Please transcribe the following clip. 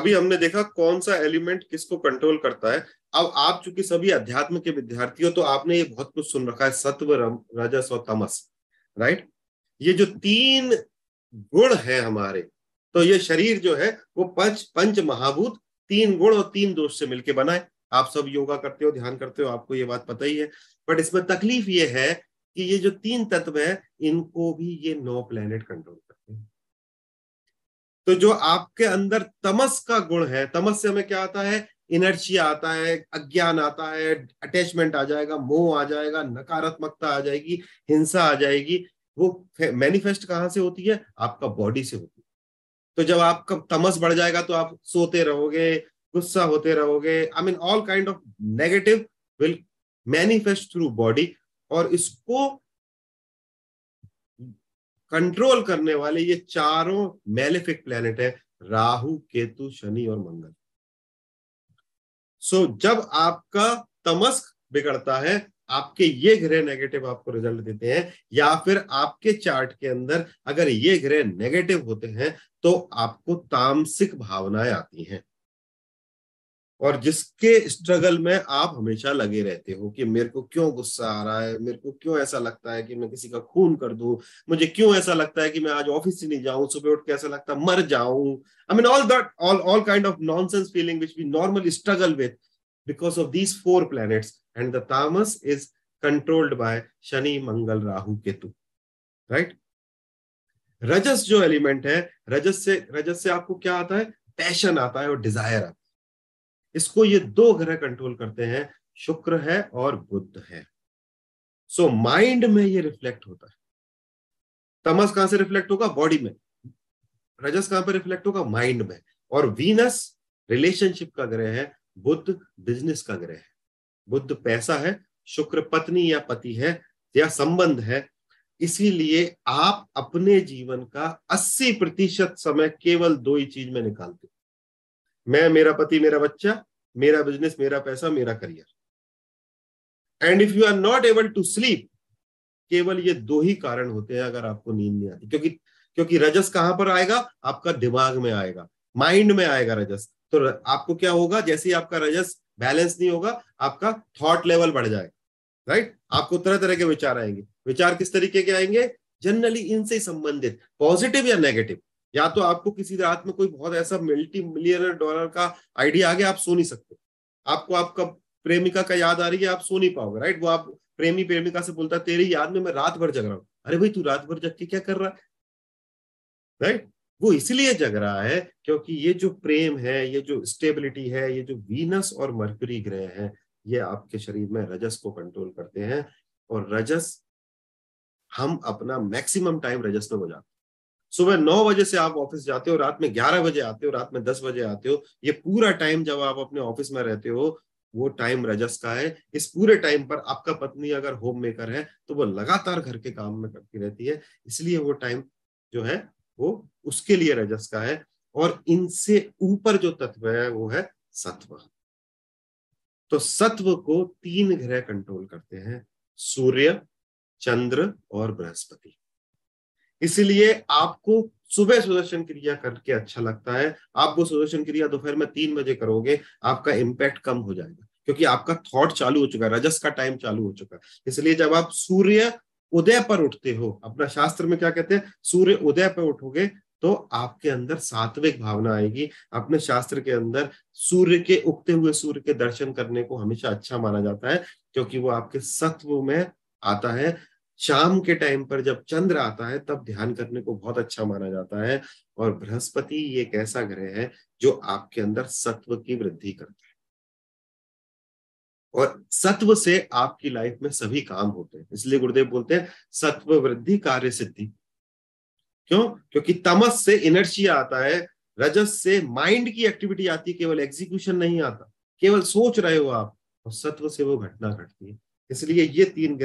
अभी हमने देखा कौन सा एलिमेंट किसको कंट्रोल करता है। अब आप चूँकि सभी अध्यात्म के विद्यार्थी हो तो आपने ये बहुत कुछ सुन रखा है सत्व रजस और तमस राइट ये जो तीन गुण है हमारे तो ये शरीर जो है, वो पंच पंच महाभूत, तीन गुण और तीन दोष से मिलके बना है। आप सब योगा करते हो, ध्यान करते हो, आपको ये बात पता ही है। बट इसमें तकलीफ़ ये है कि ये जो तीन तत्व है, इनको भी ये नौ प्लेनेट कंट्रोल करते हैं। तो जो आपके अंदर तमस का गुण है, तमस से हमें क्या आता है? इनर्शिया आता है, अज्ञान आता है अटैचमेंट आ जाएगा, मोह आ जाएगा, नकारात्मकता आ जाएगी, हिंसा आ जाएगी। वो मैनिफेस्ट कहाँ से होती है? आपका बॉडी से होती है। तो जब आपका तमस बढ़ जाएगा तो आप सोते रहोगे, गुस्सा होते रहोगे। I mean all kind of negative will manifest through body और इसको कंट्रोल करने वाले ये चारों मेलिफिक प्लेनेट है राहु केतु शनि और मंगल। सो so, जब आपका तमस्क बिगड़ता है आपके ये ग्रह नेगेटिव आपको रिज़ल्ट देते हैं या फिर आपके चार्ट के अंदर अगर ये ग्रह नेगेटिव होते हैं तो आपको तामसिक भावनाएँ आती हैं। और जिसके स्ट्रगल में आप हमेशा लगे रहते हो कि मेरे को क्यों गुस्सा आ रहा है, मेरे को क्यों ऐसा लगता है कि मैं किसी का खून कर दूँ, मुझे क्यों ऐसा लगता है कि मैं आज ऑफ़िस से नहीं जाऊँ, सुबह उठ के ऐसा लगता है मर जाऊँ। I mean all that all all kind of nonsense feeling which we normally struggle with because of these four planets and the tamas is controlled by Shani Mangal Rahu Ketu right rajas जो element है रजस से रजस से आपको क्या आता है? पैशन आता है और डिज़ायर आता है। इसको ये दो ग्रह कंट्रोल करते हैं शुक्र है और बुद्ध है। सो so, माइंड में ये रिफ्लेक्ट होता है। तमस कहाँ से रिफ्लेक्ट होगा? बॉडी में। रजस कहाँ पर रिफ्लेक्ट होगा? माइंड में। और वीनस रिलेशनशिप का ग्रह है बुद्ध बिज़नेस का ग्रह है। बुद्ध पैसा है शुक्र पत्नी या पति है या संबंध है। इसीलिए आप अपने जीवन का 80 प्रतिशत समय केवल दो ही चीज़ में निकालते मैं मेरा पति मेरा बच्चा मेरा बिज़नेस मेरा पैसा, मेरा career and if you are not able to sleep केवल ये दो ही कारण होते हैं अगर आपको नींद नहीं आती। क्योंकि क्योंकि रजस कहाँ पर आएगा? आपका दिमाग में आएगा। माइंड में आएगा रजस। तो आपको क्या होगा? जैसे ही आपका रजस बैलेंस नहीं होगा, आपका थॉट लेवल बढ़ जाएगा। राइट आपको तरह तरह के विचार आएँगे। विचार किस तरीके के आएँगे? जनरली इनसे संबंधित पॉजिटिव या नेगेटिव या तो आपको किसी रात में कोई बहुत ऐसा मल्टी मिलियनर डॉलर का आइडिया आ गया, आप सो नहीं सकते। आपको आपका प्रेमिका का याद आ रही है, आप सो नहीं पाओगे राइट वो आप प्रेमी प्रेमिका से बोलता तेरी याद में मैं रात भर जग रहा हूँ। अरे भाई, तू रात भर जग के क्या कर रहा है? राइट वो इसलिए जग रहा है क्योंकि ये जो प्रेम है, ये जो स्टेबिलिटी है, ये जो वीनस और मर्क्यूरी ग्रह है, ये आपके शरीर में रजस को कंट्रोल करते हैं और रजस, हम अपना मैक्सिमम टाइम रजस में गुजारते सुबह नौ बजे से आप ऑफ़िस जाते हो, रात में ग्यारह बजे आते हो, रात में दस बजे आते हो, ये पूरा टाइम जब आप अपने ऑफ़िस में रहते हो, वो टाइम रजस का है। इस पूरे टाइम पर आपका पत्नी अगर होम मेकर है तो वो लगातार घर के काम में करती रहती है। इसलिए वो टाइम जो है, वो उसके लिए रजस का है और इनसे ऊपर जो तत्व है, वो है सत्व। तो सत्व को तीन ग्रह कंट्रोल करते हैं, सूर्य, चंद्र और बृहस्पति। इसलिए आपको सुबह सुदर्शन क्रिया करके अच्छा लगता है। आप वो सुदर्शन क्रिया दोपहर में तीन बजे करोगे, आपका इम्पैक्ट कम हो जाएगा, क्योंकि आपका थॉट चालू हो चुका है, रजस का टाइम चालू हो चुका है। इसलिए जब आप सूर्य उदय पर उठते हो, अपना शास्त्र में क्या कहते हैं, सूर्य उदय पर उठोगे तो आपके अंदर सात्विक भावना आएगी। अपने शास्त्र के अंदर सूर्य के, उगते हुए सूर्य के दर्शन करने को हमेशा अच्छा माना जाता है, क्योंकि वो आपके सत्व में आता है। शाम के टाइम पर जब चंद्र आता है, तब ध्यान करने को बहुत अच्छा माना जाता है और बृहस्पति ये एक ऐसा ग्रह है जो आपके अंदर सत्व की वृद्धि करता है। और सत्व से आपकी लाइफ में सभी काम होते हैं, इसलिए गुरुदेव बोलते हैं सत्व वृद्धि कार्य सिद्धि। क्यों? क्योंकि तमस से इनर्शिया आता है, रजस से माइंड की एक्टिविटी आती है, केवल एग्जीक्यूशन नहीं आता, केवल सोच रहे हो आप, और सत्व से वो घटना घटती है। इसलिए ये तीन